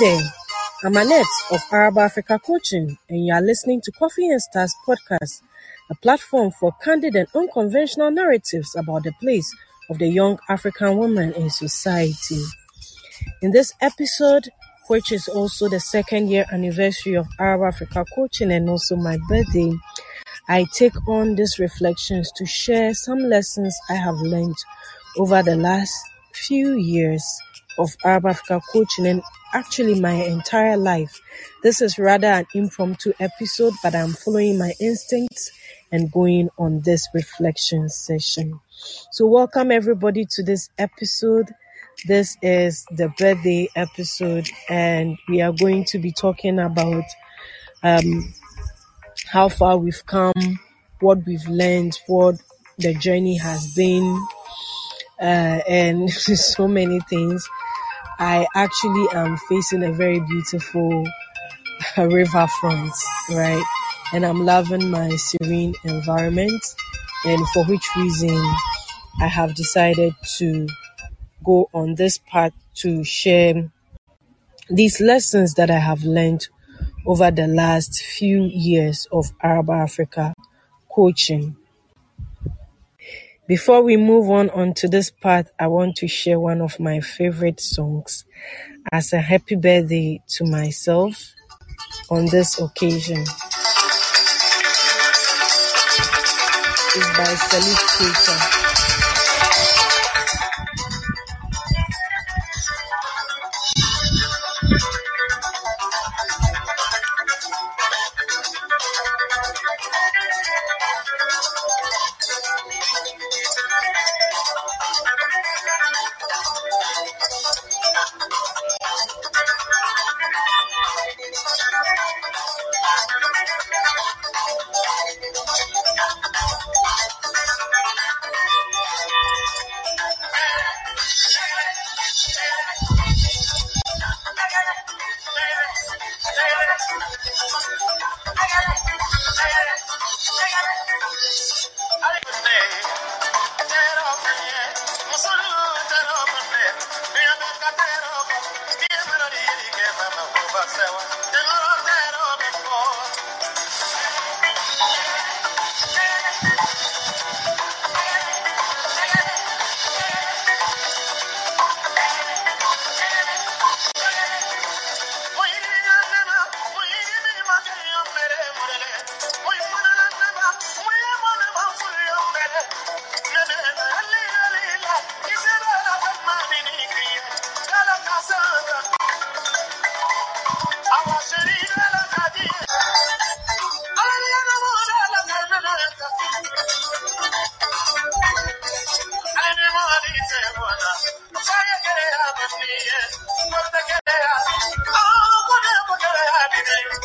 There, I'm Annette of Araba Africa Coaching, and you are listening to Coffee and Stars Podcast, a platform for candid and unconventional narratives about the place of the young African woman in society. In this episode, which is also the second year anniversary of Araba Africa Coaching and also my birthday, I take on these reflections to share some lessons I have learned over the last few years of Araba Africa coaching and actually my entire life. This is rather an impromptu episode, but I'm following my instincts and going on this reflection session. So, welcome everybody to this episode. This is the birthday episode, and we are going to be talking about um, how far we've come, what we've learned, what the journey has been, uh, and so many things. I actually am facing a very beautiful riverfront, right? And I'm loving my serene environment, and for which reason I have decided to go on this path to share these lessons that I have learned over the last few years of Araba Africa coaching. Before we move on onto this part, I want to share one of my favorite songs as a happy birthday to myself on this occasion. It's by Salif Keita.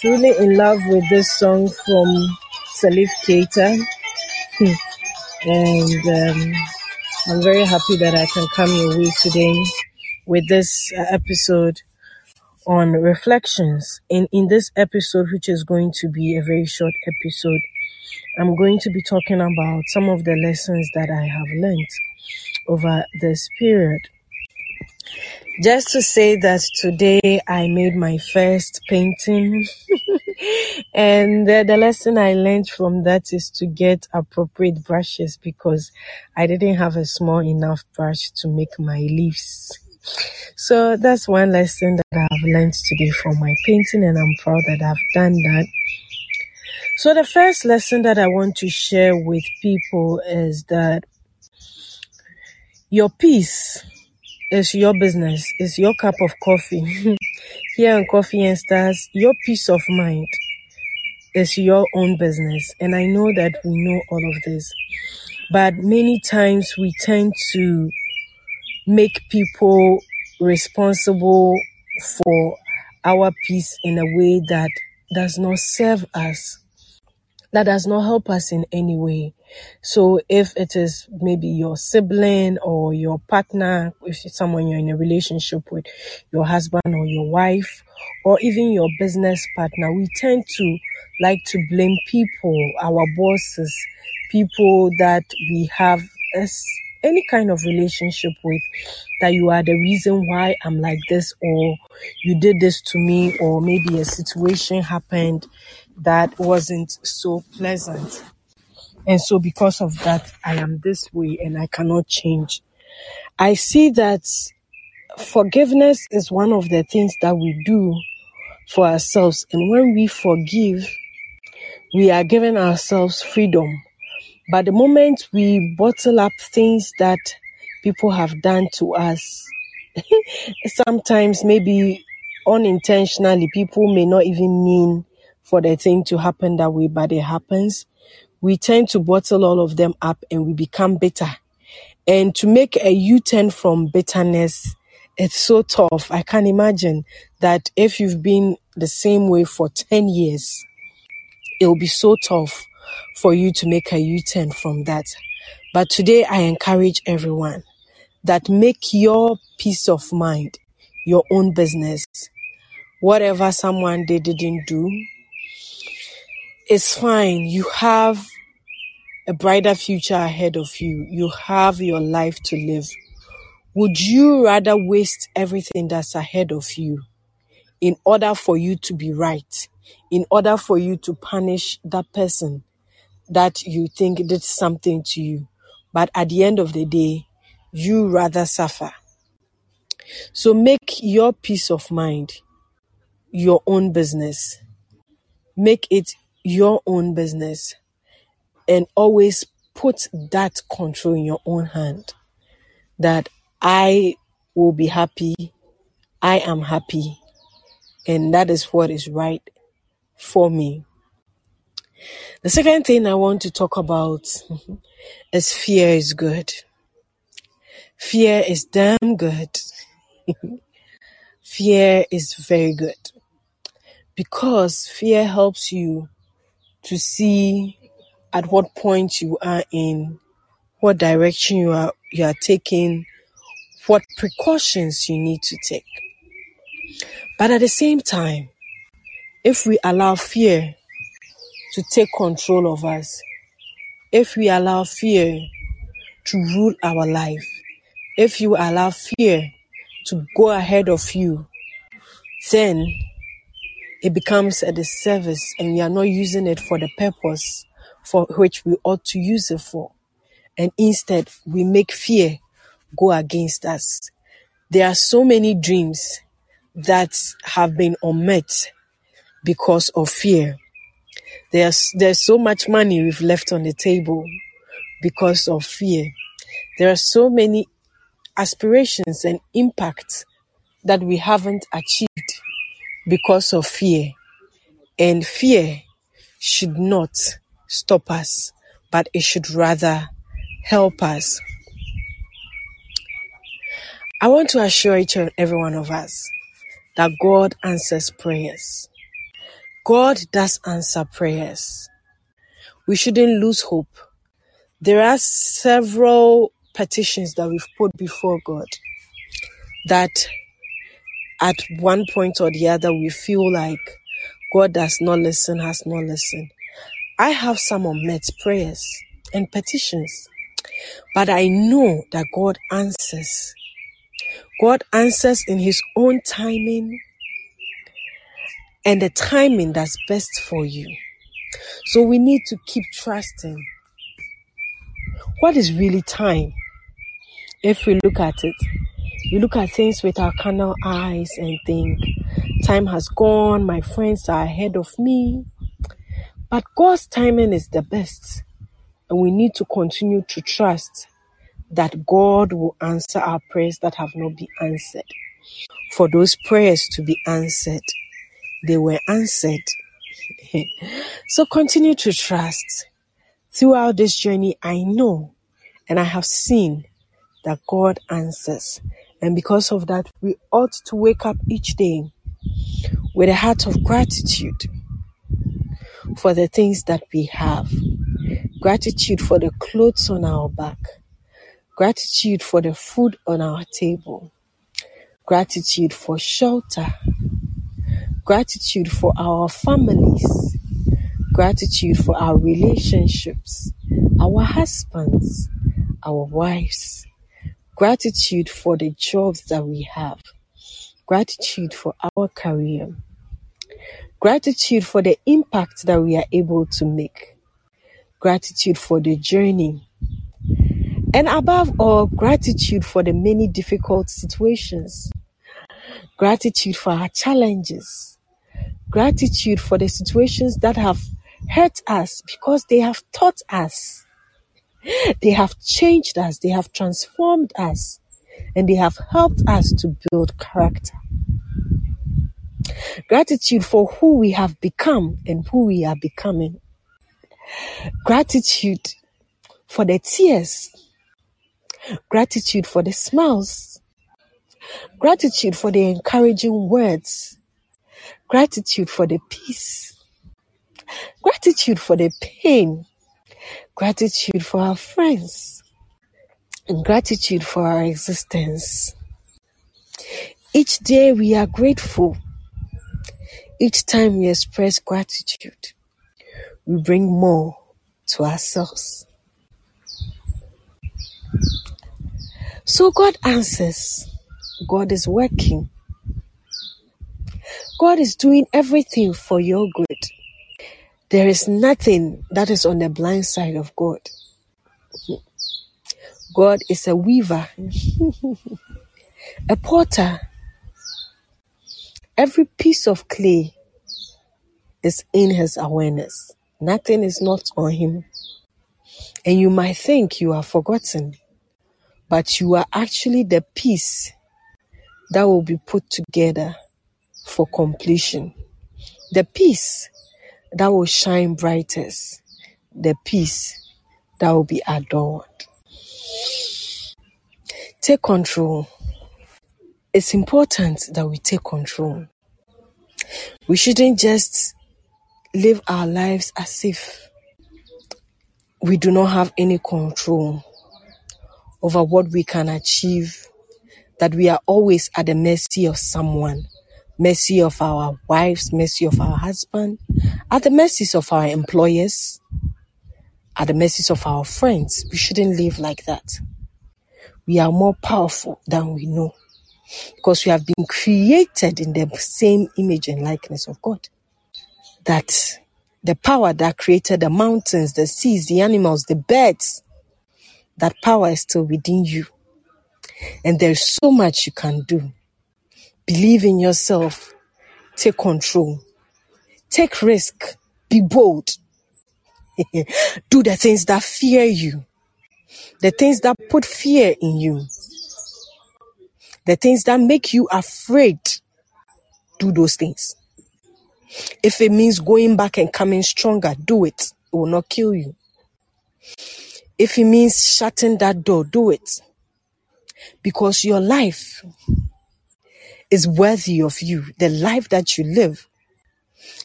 Truly in love with this song from Salif Keita. and um, I'm very happy that I can come your way today with this uh, episode on reflections. In in this episode, which is going to be a very short episode, I'm going to be talking about some of the lessons that I have learned over this period. Just to say that today I made my first painting, and the, the lesson I learned from that is to get appropriate brushes because I didn't have a small enough brush to make my leaves. So that's one lesson that I've learned today from my painting, and I'm proud that I've done that. So the first lesson that I want to share with people is that your peace is your business, it's your cup of coffee. Here in Coffee and Stars, your peace of mind is your own business. And I know that we know all of this. But many times we tend to make people responsible for our peace in a way that does not serve us that does not help us in any way. So if it is maybe your sibling or your partner, if it's someone you're in a relationship with, your husband or your wife, or even your business partner, we tend to like to blame people, our bosses, people that we have as any kind of relationship with that you are the reason why I'm like this or you did this to me or maybe a situation happened that wasn't so pleasant. And so because of that, I am this way and I cannot change. I see that forgiveness is one of the things that we do for ourselves. And when we forgive, we are giving ourselves freedom. But the moment we bottle up things that people have done to us, sometimes maybe unintentionally, people may not even mean for the thing to happen that way, but it happens. We tend to bottle all of them up and we become bitter. And to make a U turn from bitterness, it's so tough. I can imagine that if you've been the same way for 10 years, it will be so tough for you to make a U turn from that. But today I encourage everyone that make your peace of mind your own business. Whatever someone they didn't do, it's fine. You have a brighter future ahead of you. You have your life to live. Would you rather waste everything that's ahead of you in order for you to be right? In order for you to punish that person that you think did something to you. But at the end of the day, you rather suffer. So make your peace of mind your own business. Make it your own business and always put that control in your own hand that I will be happy, I am happy, and that is what is right for me. The second thing I want to talk about is fear is good. Fear is damn good. fear is very good because fear helps you to see at what point you are in, what direction you are you are taking, what precautions you need to take. But at the same time, if we allow fear to take control of us, if we allow fear to rule our life, if you allow fear to go ahead of you, then it becomes a disservice and we are not using it for the purpose for which we ought to use it for. And instead, we make fear go against us. There are so many dreams that have been unmet because of fear. There's, there's so much money we've left on the table because of fear. There are so many aspirations and impacts that we haven't achieved because of fear. And fear should not stop us, but it should rather help us. I want to assure each and every one of us that God answers prayers. God does answer prayers. We shouldn't lose hope. There are several petitions that we've put before God that at one point or the other we feel like God does not listen, has not listened. I have some unmet prayers and petitions, but I know that God answers God answers in His own timing and the timing that's best for you. So we need to keep trusting. What is really time? If we look at it, we look at things with our carnal eyes and think, time has gone, my friends are ahead of me. But God's timing is the best. And we need to continue to trust that God will answer our prayers that have not been answered. For those prayers to be answered, they were answered. so continue to trust. Throughout this journey, I know and I have seen that God answers. And because of that, we ought to wake up each day with a heart of gratitude for the things that we have. Gratitude for the clothes on our back. Gratitude for the food on our table. Gratitude for shelter. Gratitude for our families. Gratitude for our relationships, our husbands, our wives. Gratitude for the jobs that we have. Gratitude for our career. Gratitude for the impact that we are able to make. Gratitude for the journey. And above all, gratitude for the many difficult situations. Gratitude for our challenges. Gratitude for the situations that have hurt us because they have taught us. They have changed us. They have transformed us. And they have helped us to build character. Gratitude for who we have become and who we are becoming. Gratitude for the tears. Gratitude for the smiles. Gratitude for the encouraging words. Gratitude for the peace. Gratitude for the pain. Gratitude for our friends. And gratitude for our existence. Each day we are grateful. Each time we express gratitude, we bring more to ourselves. So God answers. God is working. God is doing everything for your good. There is nothing that is on the blind side of God. God is a weaver, a potter. Every piece of clay is in his awareness. Nothing is not on him. And you might think you are forgotten, but you are actually the piece that will be put together for completion. The piece that will shine brightest, the peace that will be adored. Take control. It's important that we take control. We shouldn't just live our lives as if we do not have any control over what we can achieve, that we are always at the mercy of someone, mercy of our wives, mercy of our husband, at the mercies of our employers, at the mercies of our friends. We shouldn't live like that. We are more powerful than we know because we have been created in the same image and likeness of God. That the power that created the mountains, the seas, the animals, the birds, that power is still within you. And there's so much you can do. Believe in yourself. Take control. Take risk. Be bold. do the things that fear you. The things that put fear in you. The things that make you afraid. Do those things. If it means going back and coming stronger, do it. It will not kill you. If it means shutting that door, do it. Because your life is worthy of you. The life that you live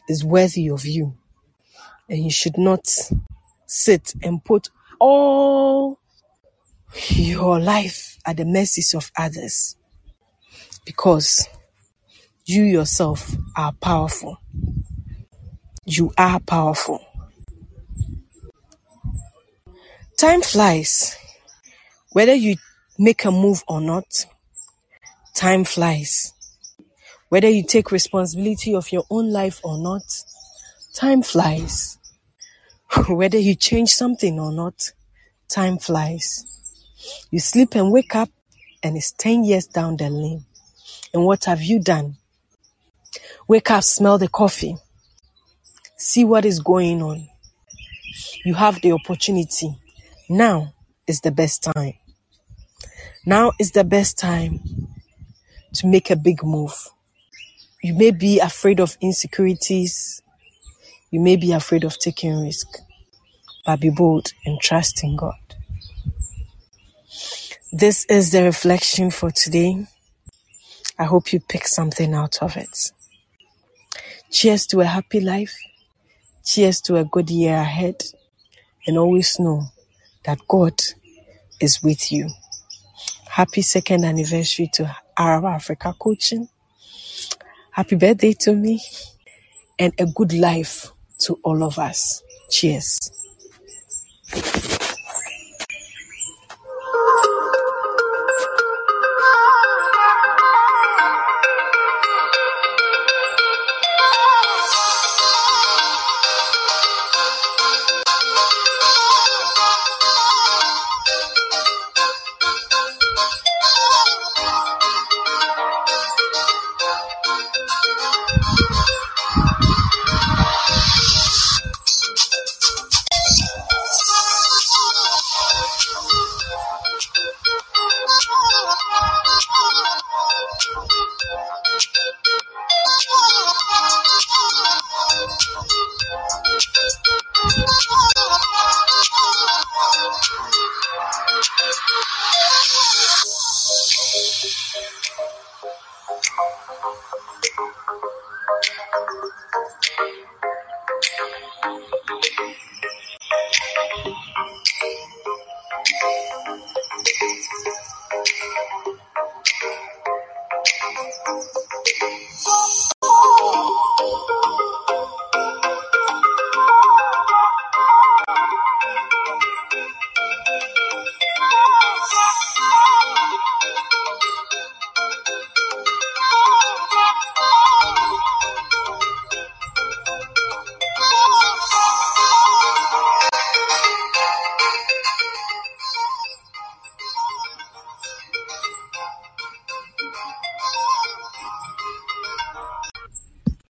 is worthy of you. And you should not sit and put all your life at the mercies of others. Because you yourself are powerful. You are powerful. Time flies. Whether you make a move or not, Time flies. Whether you take responsibility of your own life or not, time flies. Whether you change something or not, time flies. You sleep and wake up, and it's 10 years down the lane. And what have you done? Wake up, smell the coffee, see what is going on. You have the opportunity. Now is the best time. Now is the best time to make a big move. You may be afraid of insecurities. You may be afraid of taking risk, but be bold and trust in God. This is the reflection for today. I hope you pick something out of it. Cheers to a happy life. Cheers to a good year ahead. And always know that God is with you. Happy second anniversary to Araba Africa Coaching. Happy birthday to me and a good life to all of us. Cheers.